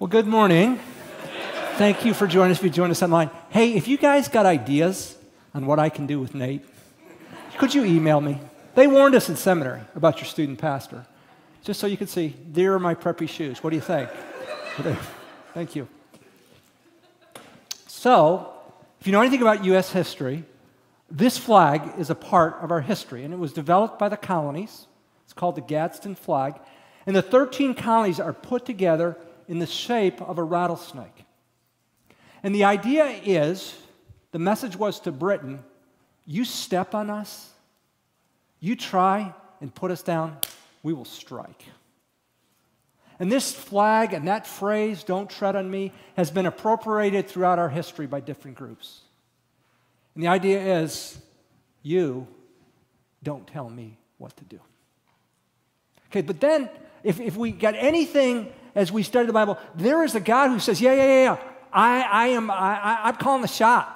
Well, good morning. Thank you for joining us. If you join us online, hey, if you guys got ideas on what I can do with Nate, could you email me? They warned us in seminary about your student pastor, just so you could see. There are my preppy shoes. What do you think? Thank you. So, if you know anything about U.S. history, this flag is a part of our history, and it was developed by the colonies. It's called the Gadsden flag. And the 13 colonies are put together in the shape of a rattlesnake. And the idea is the message was to Britain you step on us, you try and put us down, we will strike. And this flag and that phrase, don't tread on me, has been appropriated throughout our history by different groups. And the idea is you don't tell me what to do. Okay, but then if, if we get anything as we study the Bible, there is a God who says, Yeah, yeah, yeah, yeah. I, I am, I, I'm calling the shot.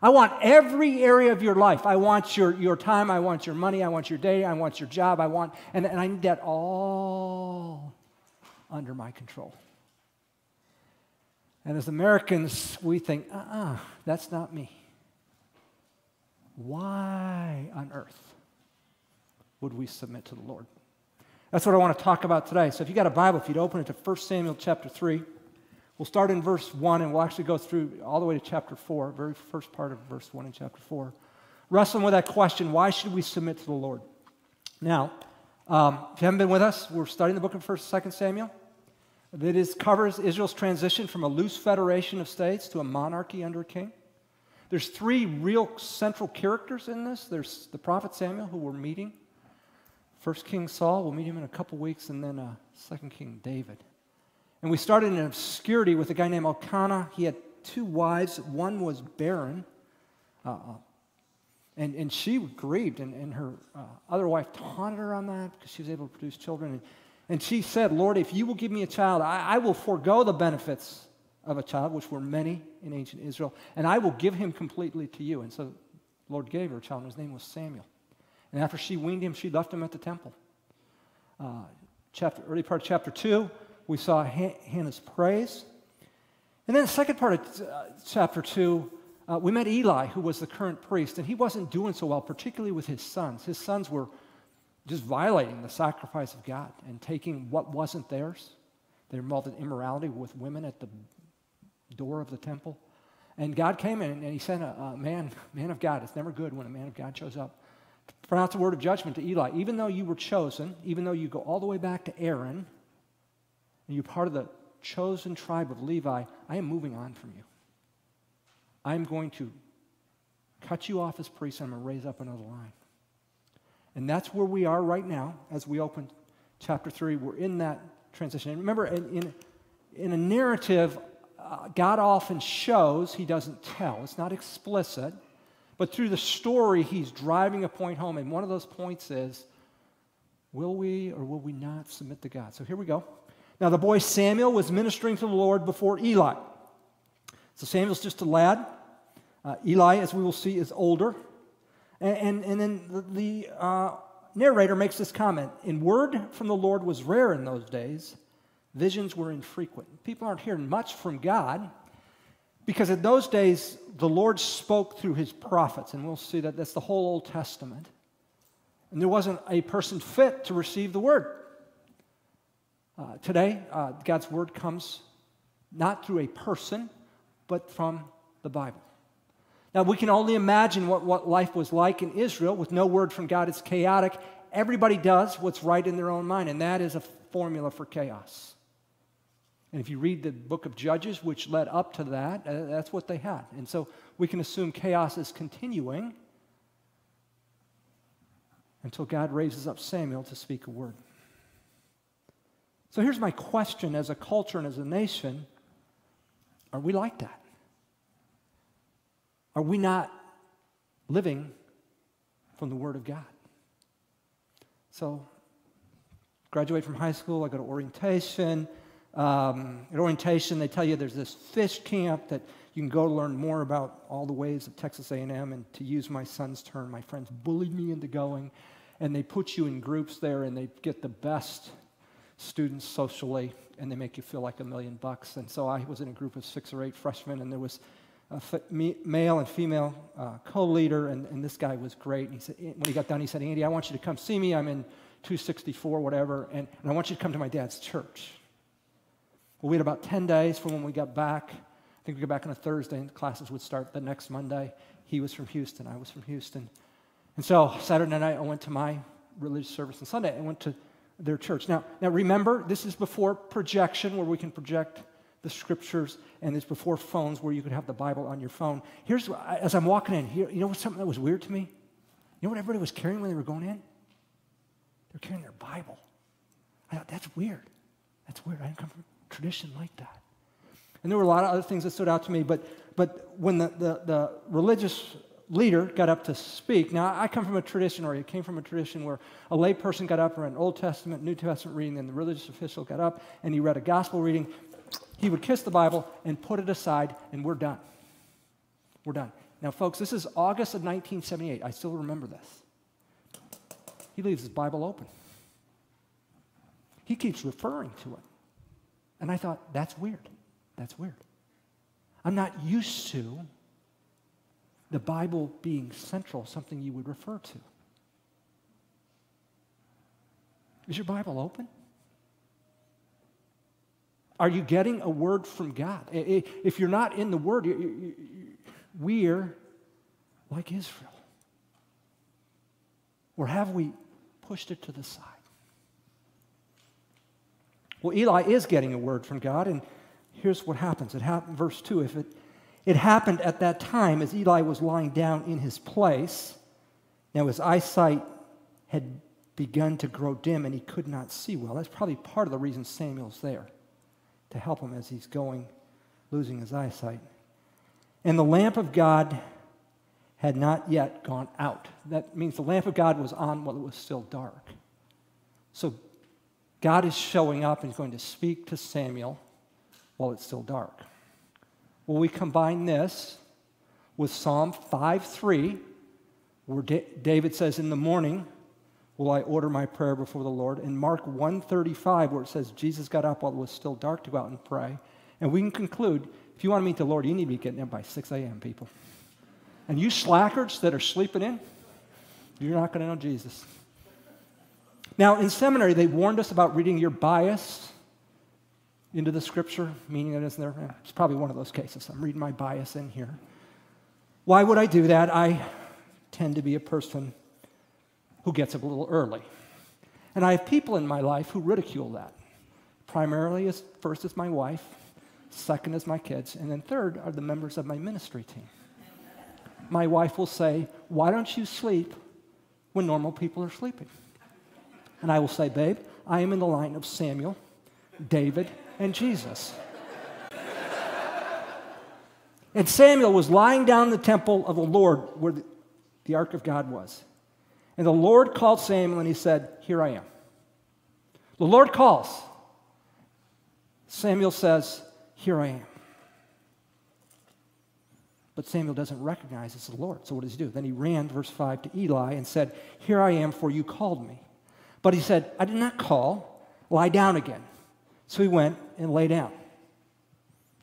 I want every area of your life. I want your, your time. I want your money. I want your day. I want your job. I want, and, and I need that all under my control. And as Americans, we think, uh uh-uh, uh, that's not me. Why on earth would we submit to the Lord? That's what I want to talk about today. So if you got a Bible, if you'd open it to 1 Samuel chapter 3, we'll start in verse 1 and we'll actually go through all the way to chapter 4, very first part of verse 1 in chapter 4. Wrestling with that question, why should we submit to the Lord? Now, um, if you haven't been with us, we're studying the book of 1st, 2nd Samuel. That is, covers Israel's transition from a loose federation of states to a monarchy under a king. There's three real central characters in this. There's the prophet Samuel, who we're meeting. First King Saul, we'll meet him in a couple weeks, and then uh, Second King David. And we started in obscurity with a guy named Elkanah. He had two wives. One was barren, uh, uh and, and she grieved, and, and her uh, other wife taunted her on that because she was able to produce children. And, and she said, Lord, if you will give me a child, I, I will forego the benefits of a child, which were many in ancient Israel, and I will give him completely to you. And so Lord gave her a child, and his name was Samuel. And after she weaned him, she left him at the temple. Uh, chapter, early part of chapter 2, we saw Hannah's praise. And then the second part of uh, chapter 2, uh, we met Eli, who was the current priest, and he wasn't doing so well, particularly with his sons. His sons were just violating the sacrifice of God and taking what wasn't theirs. They involved in immorality with women at the door of the temple. And God came in and he sent a, a man, man of God. It's never good when a man of God shows up pronounce a word of judgment to Eli. Even though you were chosen, even though you go all the way back to Aaron, and you're part of the chosen tribe of Levi, I am moving on from you. I'm going to cut you off as priest, and I'm going to raise up another line. And that's where we are right now as we open chapter 3. We're in that transition. And remember, in, in, in a narrative, uh, God often shows, he doesn't tell. It's not explicit. But through the story, he's driving a point home. And one of those points is will we or will we not submit to God? So here we go. Now, the boy Samuel was ministering to the Lord before Eli. So Samuel's just a lad. Uh, Eli, as we will see, is older. And, and, and then the, the uh, narrator makes this comment In word from the Lord was rare in those days, visions were infrequent. People aren't hearing much from God. Because in those days, the Lord spoke through his prophets, and we'll see that that's the whole Old Testament. And there wasn't a person fit to receive the word. Uh, today, uh, God's word comes not through a person, but from the Bible. Now, we can only imagine what, what life was like in Israel with no word from God. It's chaotic. Everybody does what's right in their own mind, and that is a formula for chaos. And if you read the book of Judges, which led up to that, uh, that's what they had. And so we can assume chaos is continuing until God raises up Samuel to speak a word. So here's my question as a culture and as a nation are we like that? Are we not living from the Word of God? So, graduate from high school, I go to orientation. Um, at orientation, they tell you there's this fish camp that you can go to learn more about all the ways of Texas A&M. And to use my son's term, my friends bullied me into going, and they put you in groups there, and they get the best students socially, and they make you feel like a million bucks. And so I was in a group of six or eight freshmen, and there was a male and female uh, co-leader, and, and, this guy was great. And he said, when he got done, he said, Andy, I want you to come see me. I'm in 264, whatever, and, and I want you to come to my dad's church. Well, we had about 10 days from when we got back. I think we got back on a Thursday, and classes would start the next Monday. He was from Houston. I was from Houston. And so Saturday night, I went to my religious service, and Sunday, I went to their church. Now, now remember, this is before projection, where we can project the scriptures, and it's before phones where you could have the Bible on your phone. Here's, as I'm walking in, here, you know what something that was weird to me? You know what everybody was carrying when they were going in? They were carrying their Bible. I thought, that's weird. That's weird. I didn't come from tradition like that. And there were a lot of other things that stood out to me, but, but when the, the, the religious leader got up to speak. Now, I come from a tradition, or I came from a tradition where a layperson got up, or an Old Testament, New Testament reading, and the religious official got up and he read a gospel reading, he would kiss the Bible and put it aside, and we're done. We're done. Now, folks, this is August of 1978. I still remember this. He leaves his Bible open. He keeps referring to it. And I thought, that's weird. That's weird. I'm not used to the Bible being central, something you would refer to. Is your Bible open? Are you getting a word from God? If you're not in the Word, we're like Israel. Or have we pushed it to the side? Well, Eli is getting a word from God, and here's what happens. It happened, verse 2. If it, it happened at that time as Eli was lying down in his place, now his eyesight had begun to grow dim and he could not see well. That's probably part of the reason Samuel's there to help him as he's going, losing his eyesight. And the lamp of God had not yet gone out. That means the lamp of God was on while it was still dark. So God is showing up and going to speak to Samuel while it's still dark. Well, we combine this with Psalm 5:3, where David says, In the morning will I order my prayer before the Lord. And Mark 135, where it says Jesus got up while it was still dark to go out and pray. And we can conclude if you want to meet the Lord, you need to be getting up by 6 a.m., people. And you slackers that are sleeping in, you're not going to know Jesus. Now, in seminary, they warned us about reading your bias into the scripture, meaning it isn't there. It's probably one of those cases. I'm reading my bias in here. Why would I do that? I tend to be a person who gets up a little early. And I have people in my life who ridicule that. Primarily, as, first is my wife, second is my kids, and then third are the members of my ministry team. My wife will say, Why don't you sleep when normal people are sleeping? And I will say, Babe, I am in the line of Samuel, David, and Jesus. and Samuel was lying down in the temple of the Lord where the, the ark of God was. And the Lord called Samuel and he said, Here I am. The Lord calls. Samuel says, Here I am. But Samuel doesn't recognize it's the Lord. So what does he do? Then he ran, verse 5, to Eli and said, Here I am, for you called me. But he said, I did not call. Lie down again. So he went and lay down.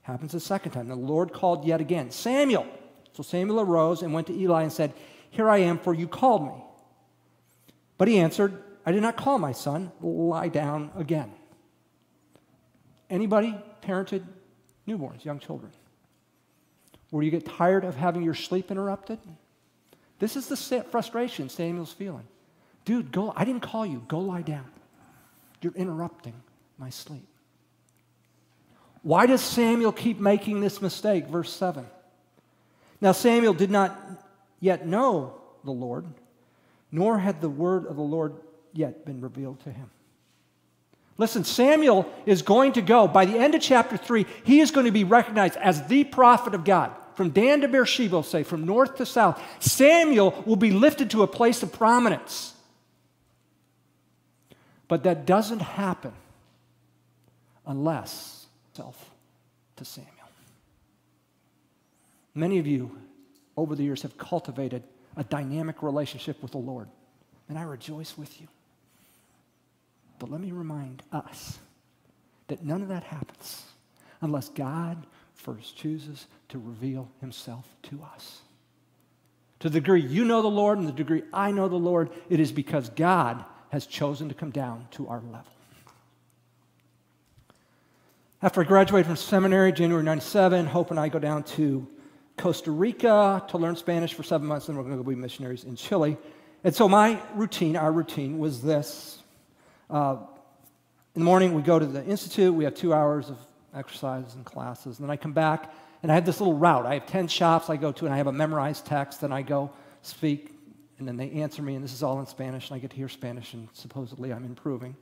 Happens the second time. The Lord called yet again, Samuel. So Samuel arose and went to Eli and said, Here I am, for you called me. But he answered, I did not call my son. Lie down again. Anybody parented newborns, young children? Where you get tired of having your sleep interrupted? This is the frustration Samuel's feeling. Dude, go. I didn't call you. Go lie down. You're interrupting my sleep. Why does Samuel keep making this mistake? Verse 7. Now, Samuel did not yet know the Lord, nor had the word of the Lord yet been revealed to him. Listen, Samuel is going to go, by the end of chapter 3, he is going to be recognized as the prophet of God. From Dan to Beersheba, say, from north to south, Samuel will be lifted to a place of prominence. But that doesn't happen unless self to Samuel. Many of you over the years have cultivated a dynamic relationship with the Lord. And I rejoice with you. But let me remind us that none of that happens unless God first chooses to reveal himself to us. To the degree you know the Lord and the degree I know the Lord, it is because God has chosen to come down to our level. After I graduated from seminary, January 97, Hope and I go down to Costa Rica to learn Spanish for seven months, and we're going to go be missionaries in Chile. And so my routine, our routine, was this. Uh, in the morning, we go to the Institute, we have two hours of exercises and classes, and then I come back, and I have this little route. I have 10 shops I go to, and I have a memorized text, and I go speak, and then they answer me, and this is all in Spanish, and I get to hear Spanish, and supposedly I'm improving.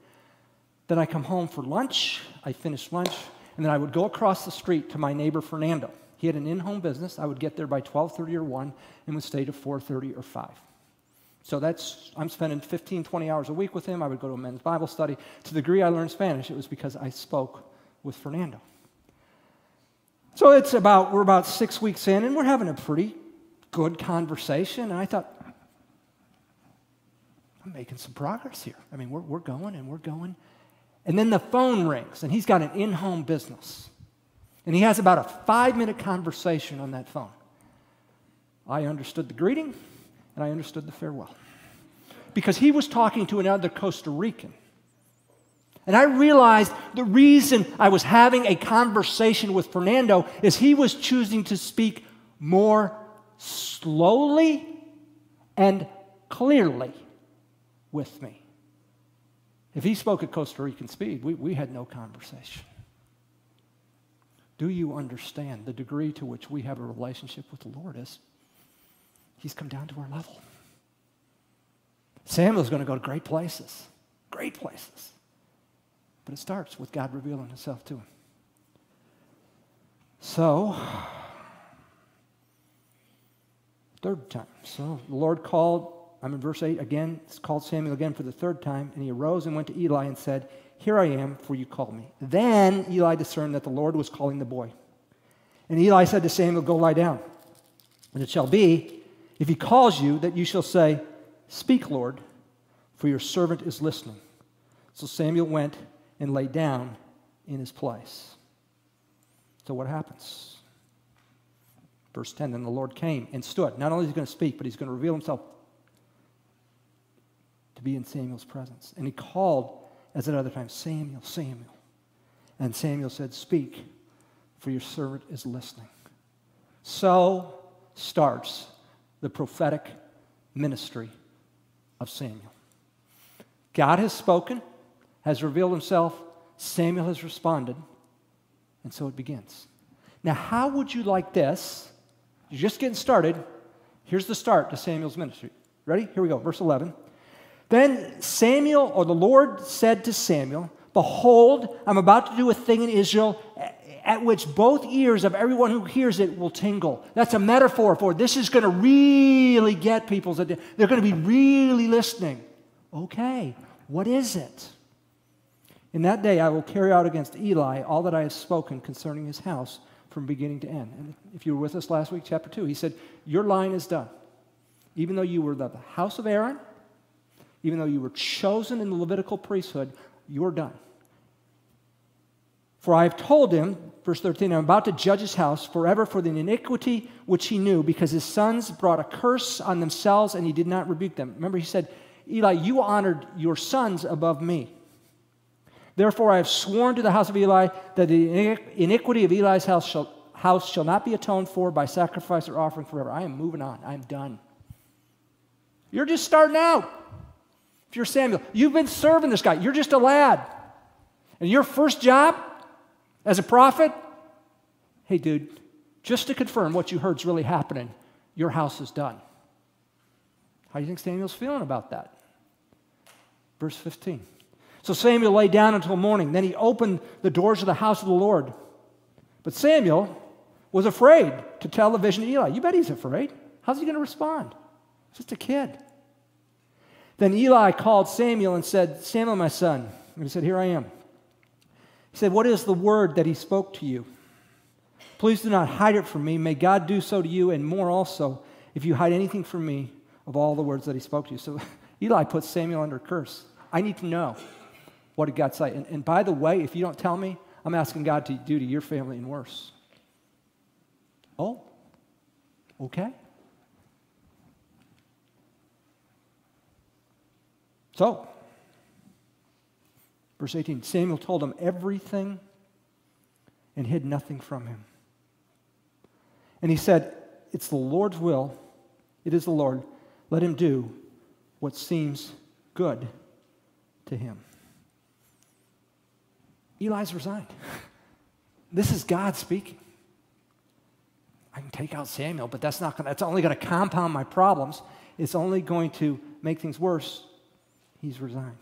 Then I come home for lunch, I finish lunch, and then I would go across the street to my neighbor Fernando. He had an in-home business. I would get there by 12:30 or 1 and would stay to 4:30 or 5. So that's I'm spending 15, 20 hours a week with him. I would go to a men's Bible study. To the degree I learned Spanish, it was because I spoke with Fernando. So it's about we're about six weeks in, and we're having a pretty good conversation. And I thought, I'm making some progress here. I mean, we're, we're going and we're going. And then the phone rings, and he's got an in home business. And he has about a five minute conversation on that phone. I understood the greeting, and I understood the farewell. Because he was talking to another Costa Rican. And I realized the reason I was having a conversation with Fernando is he was choosing to speak more slowly and clearly with me. If he spoke at Costa Rican speed, we, we had no conversation. Do you understand the degree to which we have a relationship with the Lord is he's come down to our level. Samuel's going to go to great places, great places. But it starts with God revealing himself to him. So, third time. So the Lord called I'm in verse 8 again. Called Samuel again for the third time. And he arose and went to Eli and said, Here I am, for you called me. Then Eli discerned that the Lord was calling the boy. And Eli said to Samuel, Go lie down. And it shall be, if he calls you, that you shall say, Speak, Lord, for your servant is listening. So Samuel went and lay down in his place. So what happens? Verse 10 Then the Lord came and stood. Not only is he going to speak, but he's going to reveal himself be in Samuel's presence. And he called, as at other times, Samuel, Samuel. And Samuel said, Speak, for your servant is listening. So starts the prophetic ministry of Samuel. God has spoken, has revealed himself, Samuel has responded, and so it begins. Now, how would you like this? You're just getting started. Here's the start to Samuel's ministry. Ready? Here we go. Verse 11. Then Samuel, or the Lord said to Samuel, Behold, I'm about to do a thing in Israel at which both ears of everyone who hears it will tingle. That's a metaphor for this is going to really get people's attention. They're going to be really listening. Okay, what is it? In that day I will carry out against Eli all that I have spoken concerning his house from beginning to end. And if you were with us last week, chapter 2, he said, Your line is done. Even though you were the house of Aaron, even though you were chosen in the Levitical priesthood, you're done. For I have told him, verse 13, I'm about to judge his house forever for the iniquity which he knew, because his sons brought a curse on themselves and he did not rebuke them. Remember, he said, Eli, you honored your sons above me. Therefore, I have sworn to the house of Eli that the iniquity of Eli's house shall, house shall not be atoned for by sacrifice or offering forever. I am moving on. I'm done. You're just starting out. If you're Samuel, you've been serving this guy, you're just a lad. And your first job as a prophet, hey, dude, just to confirm what you heard is really happening, your house is done. How do you think Samuel's feeling about that? Verse 15. So Samuel lay down until morning. Then he opened the doors of the house of the Lord. But Samuel was afraid to tell the vision to Eli. You bet he's afraid. How's he going to respond? Just a kid. Then Eli called Samuel and said, Samuel, my son. And he said, Here I am. He said, What is the word that he spoke to you? Please do not hide it from me. May God do so to you and more also if you hide anything from me of all the words that he spoke to you. So Eli put Samuel under curse. I need to know. What did God say? And, and by the way, if you don't tell me, I'm asking God to do to your family and worse. Oh, okay. So, verse 18 Samuel told him everything and hid nothing from him. And he said, It's the Lord's will, it is the Lord. Let him do what seems good to him. Eli's resigned. This is God speaking. I can take out Samuel, but that's not going that's only going to compound my problems. It's only going to make things worse. He's resigned.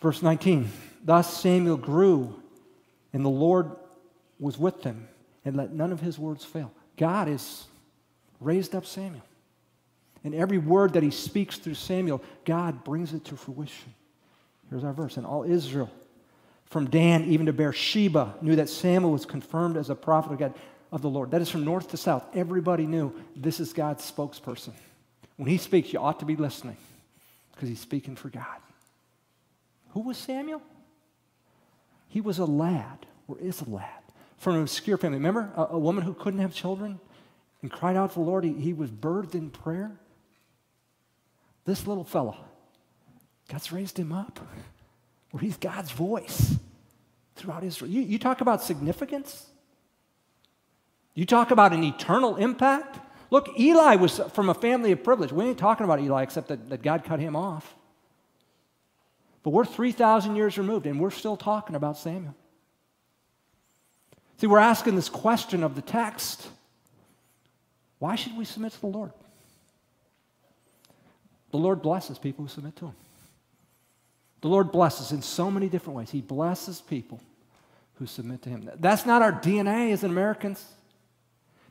Verse 19 Thus Samuel grew, and the Lord was with him, and let none of his words fail. God has raised up Samuel. And every word that he speaks through Samuel, God brings it to fruition. Here's our verse. And all Israel, from Dan even to Beersheba, knew that Samuel was confirmed as a prophet of God of the Lord. That is from north to south. Everybody knew this is God's spokesperson. When he speaks, you ought to be listening because he's speaking for God. Who was Samuel? He was a lad, or is a lad, from an obscure family. Remember a, a woman who couldn't have children and cried out to the Lord? He, he was birthed in prayer. This little fellow, God's raised him up where he's God's voice throughout Israel. You, you talk about significance? You talk about an eternal impact? Look, Eli was from a family of privilege. We ain't talking about Eli except that, that God cut him off. But we're 3,000 years removed, and we're still talking about Samuel. See, we're asking this question of the text why should we submit to the Lord? The Lord blesses people who submit to Him. The Lord blesses in so many different ways. He blesses people who submit to Him. That's not our DNA as Americans.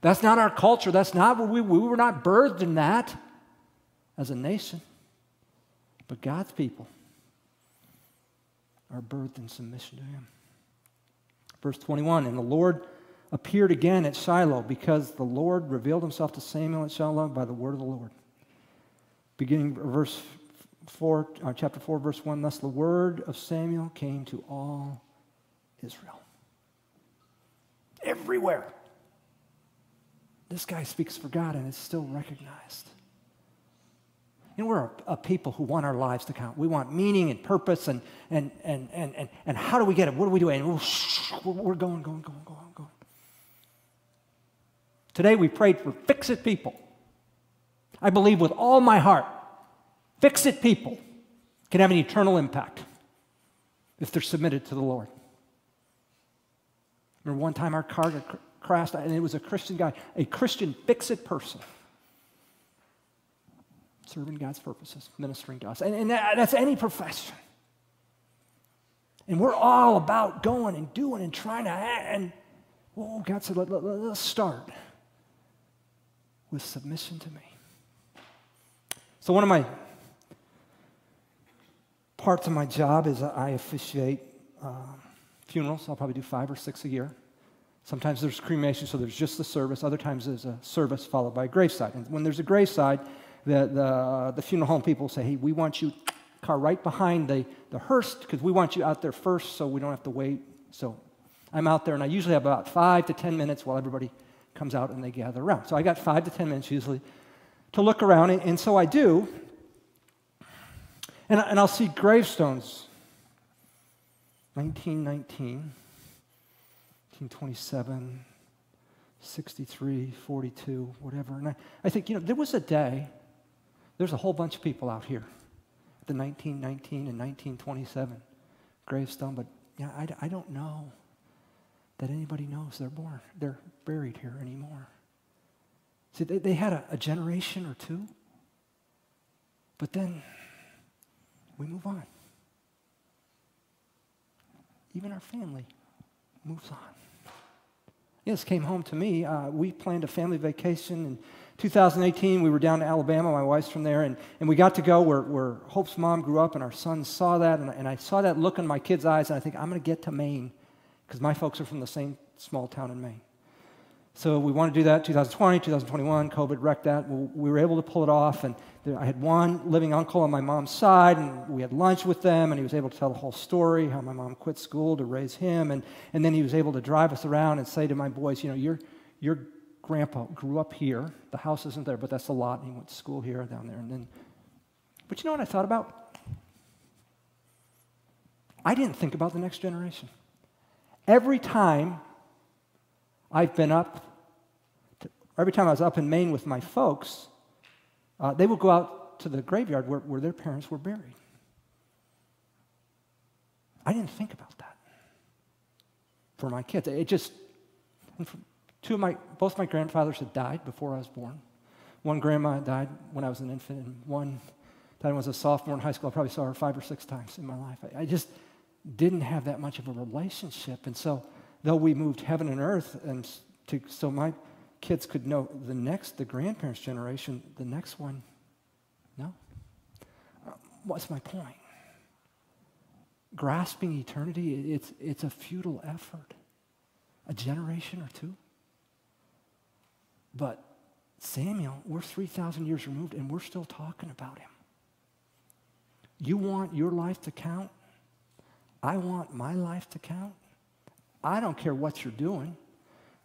That's not our culture. That's not where we, we were not birthed in that as a nation. But God's people are birthed in submission to Him. Verse 21 And the Lord appeared again at Shiloh because the Lord revealed Himself to Samuel at Shiloh by the word of the Lord. Beginning verse 4, uh, chapter 4, verse 1 Thus the word of Samuel came to all Israel. Everywhere. This guy speaks for God and is still recognized. You know, we're a, a, people who want our lives to count. We want meaning and purpose and, and, and, and, and, and how do we get it? What do we do? And we're, we're going, going, going, going, going. Today we prayed for fix it people. I believe with all my heart, fix it people can have an eternal impact if they're submitted to the Lord. Remember one time our car crashed, and it was a Christian guy, a Christian fix it person serving God's purposes, ministering to us. And, and that, that's any profession. And we're all about going and doing and trying to, and oh, God said, let, let, let's start with submission to me. So, one of my parts of my job is I officiate uh, funerals. I'll probably do five or six a year. Sometimes there's cremation, so there's just the service. Other times there's a service followed by a graveside. And when there's a graveside, the, the, uh, the funeral home people say, hey, we want you car right behind the, the hearse because we want you out there first so we don't have to wait. So I'm out there and I usually have about five to 10 minutes while everybody comes out and they gather around. So I got five to 10 minutes usually to look around, and, and so I do. And, and I'll see gravestones 1919, 1927, 63, 42, whatever. And I, I think, you know, there was a day there's a whole bunch of people out here, the 1919 and 1927 gravestone, but yeah, I, I don't know that anybody knows they're born, they're buried here anymore. See, they, they had a, a generation or two, but then we move on. Even our family moves on. Yes, came home to me. Uh, we planned a family vacation in 2018, we were down to Alabama. My wife's from there. And, and we got to go where, where Hope's mom grew up, and our son saw that. And, and I saw that look in my kids' eyes, and I think, I'm going to get to Maine because my folks are from the same small town in Maine. So we want to do that 2020, 2021. COVID wrecked that. We were able to pull it off. And I had one living uncle on my mom's side, and we had lunch with them, and he was able to tell the whole story how my mom quit school to raise him. And, and then he was able to drive us around and say to my boys, You know, your, your grandpa grew up here. The house isn't there, but that's a lot. And he went to school here, down there. And then, but you know what I thought about? I didn't think about the next generation. Every time I've been up every time I was up in Maine with my folks, uh, they would go out to the graveyard where, where their parents were buried. I didn't think about that for my kids. It just, two of my, both my grandfathers had died before I was born. One grandma died when I was an infant, and one died when I was a sophomore in high school. I probably saw her five or six times in my life. I, I just didn't have that much of a relationship. And so, though we moved heaven and earth, and to, so my kids could know the next, the grandparents' generation, the next one, no. Uh, what's my point? Grasping eternity, it's, it's a futile effort. A generation or two. But Samuel, we're 3,000 years removed and we're still talking about him. You want your life to count? I want my life to count. I don't care what you're doing.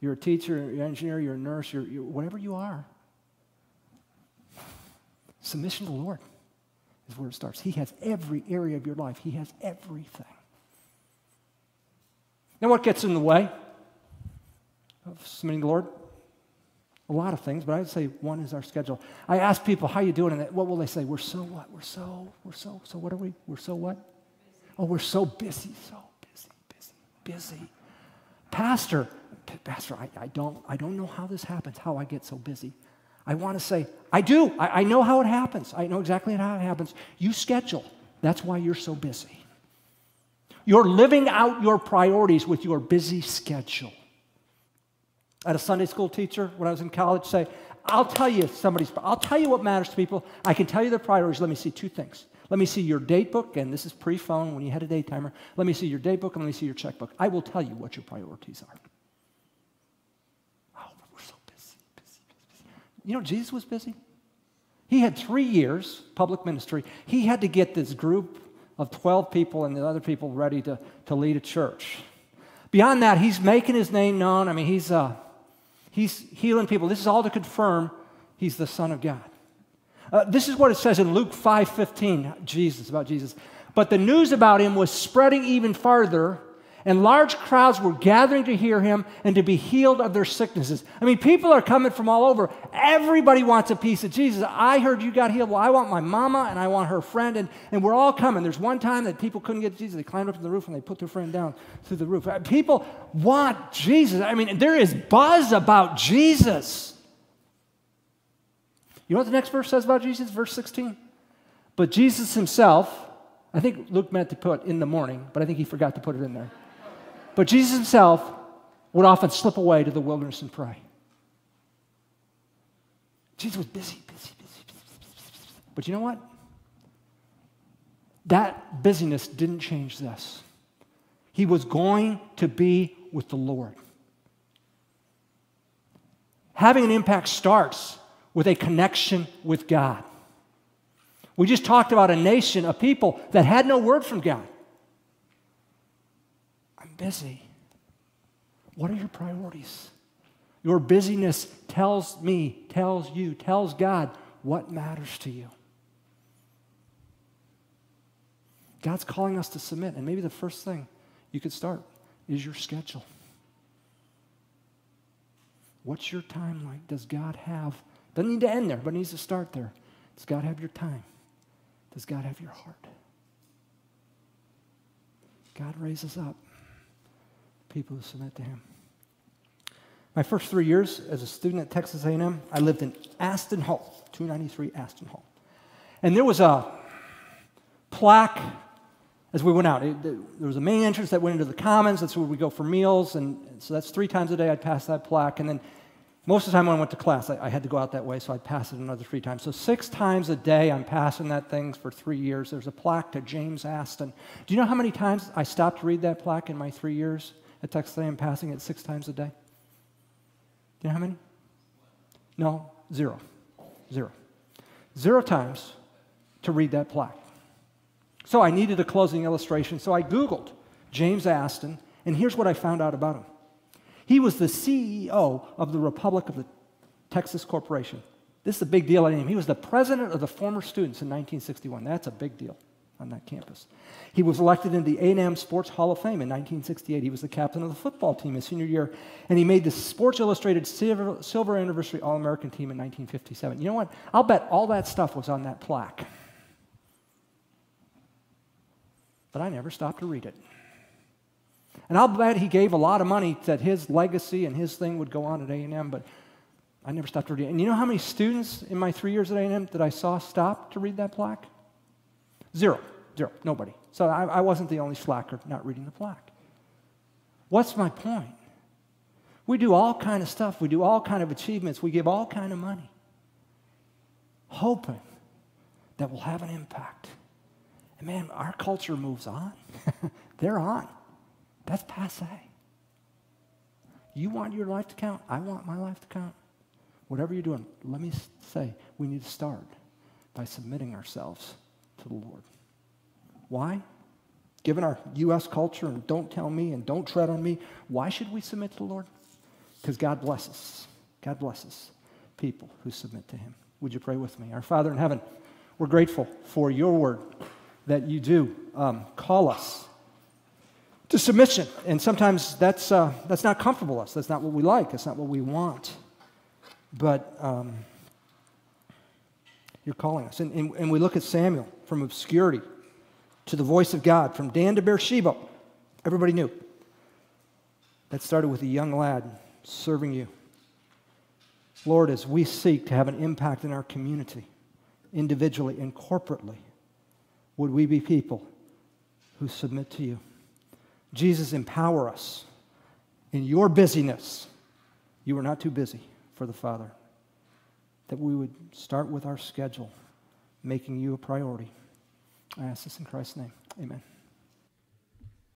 You're a teacher, you're an engineer, you're a nurse, you're, you're whatever you are. Submission to the Lord is where it starts. He has every area of your life, He has everything. Now, what gets in the way of submitting to the Lord? A lot of things, but I would say one is our schedule. I ask people, how you doing? And what will they say? We're so what? We're so, we're so, so what are we? We're so what? Oh, we're so busy, so busy, busy, busy. Pastor, Pastor, I, I, don't, I don't know how this happens, how I get so busy. I want to say, I do. I, I know how it happens. I know exactly how it happens. You schedule. That's why you're so busy. You're living out your priorities with your busy schedule. I had a Sunday school teacher when I was in college say, I'll tell you somebody's, I'll tell you what matters to people. I can tell you their priorities. Let me see two things. Let me see your date book, and this is pre phone when you had a date timer. Let me see your date book and let me see your checkbook. I will tell you what your priorities are. You know, Jesus was busy. He had three years, public ministry. He had to get this group of 12 people and the other people ready to, to lead a church. Beyond that, he's making his name known. I mean, he's, uh, he's healing people. This is all to confirm he's the Son of God. Uh, this is what it says in Luke 5:15, Jesus, about Jesus. But the news about him was spreading even farther and large crowds were gathering to hear him and to be healed of their sicknesses. I mean, people are coming from all over. Everybody wants a piece of Jesus. I heard you got healed. Well, I want my mama and I want her friend, and, and we're all coming. There's one time that people couldn't get Jesus. They climbed up to the roof and they put their friend down through the roof. Uh, people want Jesus. I mean, there is buzz about Jesus. You know what the next verse says about Jesus? Verse 16. But Jesus himself, I think Luke meant to put in the morning, but I think he forgot to put it in there. But Jesus himself would often slip away to the wilderness and pray. Jesus was busy, busy, busy, But you know what? That busyness didn't change this. He was going to be with the Lord. Having an impact starts with a connection with God. We just talked about a nation, a people that had no word from God busy. What are your priorities? Your busyness tells me, tells you, tells God what matters to you. God's calling us to submit, and maybe the first thing you could start is your schedule. What's your time like? Does God have, doesn't need to end there, but needs to start there. Does God have your time? Does God have your heart? God raises up people who submit to him. My first three years as a student at Texas A&M, I lived in Aston Hall, 293 Aston Hall. And there was a plaque as we went out. It, there was a main entrance that went into the commons. That's where we go for meals. And so that's three times a day I'd pass that plaque. And then most of the time when I went to class, I, I, had to go out that way, so I'd pass it another three times. So six times a day, I'm passing that thing for three years. There's a plaque to James Aston. Do you know how many times I stopped to read that plaque in my three years? At Texas A&M passing it six times a day? Do you know how many? No, zero. Zero. Zero times to read that plaque. So I needed a closing illustration, so I Googled James Aston, and here's what I found out about him. He was the CEO of the Republic of the Texas Corporation. This is a big deal at him. He was the president of the former students in 1961. That's a big deal on that campus. He was elected into the A&M Sports Hall of Fame in 1968. He was the captain of the football team his senior year, and he made the Sports Illustrated Silver, Silver Anniversary All-American team in 1957. You know what? I'll bet all that stuff was on that plaque. But I never stopped to read it. And I'll bet he gave a lot of money that his legacy and his thing would go on at A&M, but I never stopped to read it. And you know how many students in my three years at A&M that I saw stop to read that plaque? Zero. Zero. Nobody. So I, I wasn't the only slacker not reading the plaque. What's my point? We do all kind of stuff. We do all kind of achievements. We give all kind of money, hoping that we'll have an impact. And man, our culture moves on. They're on. That's passe. You want your life to count? I want my life to count. Whatever you're doing, let me say, we need to start by submitting ourselves to the Lord. Why? Given our U.S. culture and don't tell me and don't tread on me, why should we submit to the Lord? Because God blesses. God blesses people who submit to Him. Would you pray with me? Our Father in heaven, we're grateful for your word that you do um, call us to submission. And sometimes that's, uh, that's not comfortable us. That's not what we like. That's not what we want. But um, you're calling us. And, and, and we look at Samuel from obscurity to the voice of God, from Dan to Beersheba. Everybody knew. That started with a young lad serving you. Lord, as we seek to have an impact in our community, individually and corporately, would we be people who submit to you? Jesus, empower us in your busyness. You are not too busy for the Father. That we would start with our schedule, making you a priority. I ask this in Christ's name. Amen.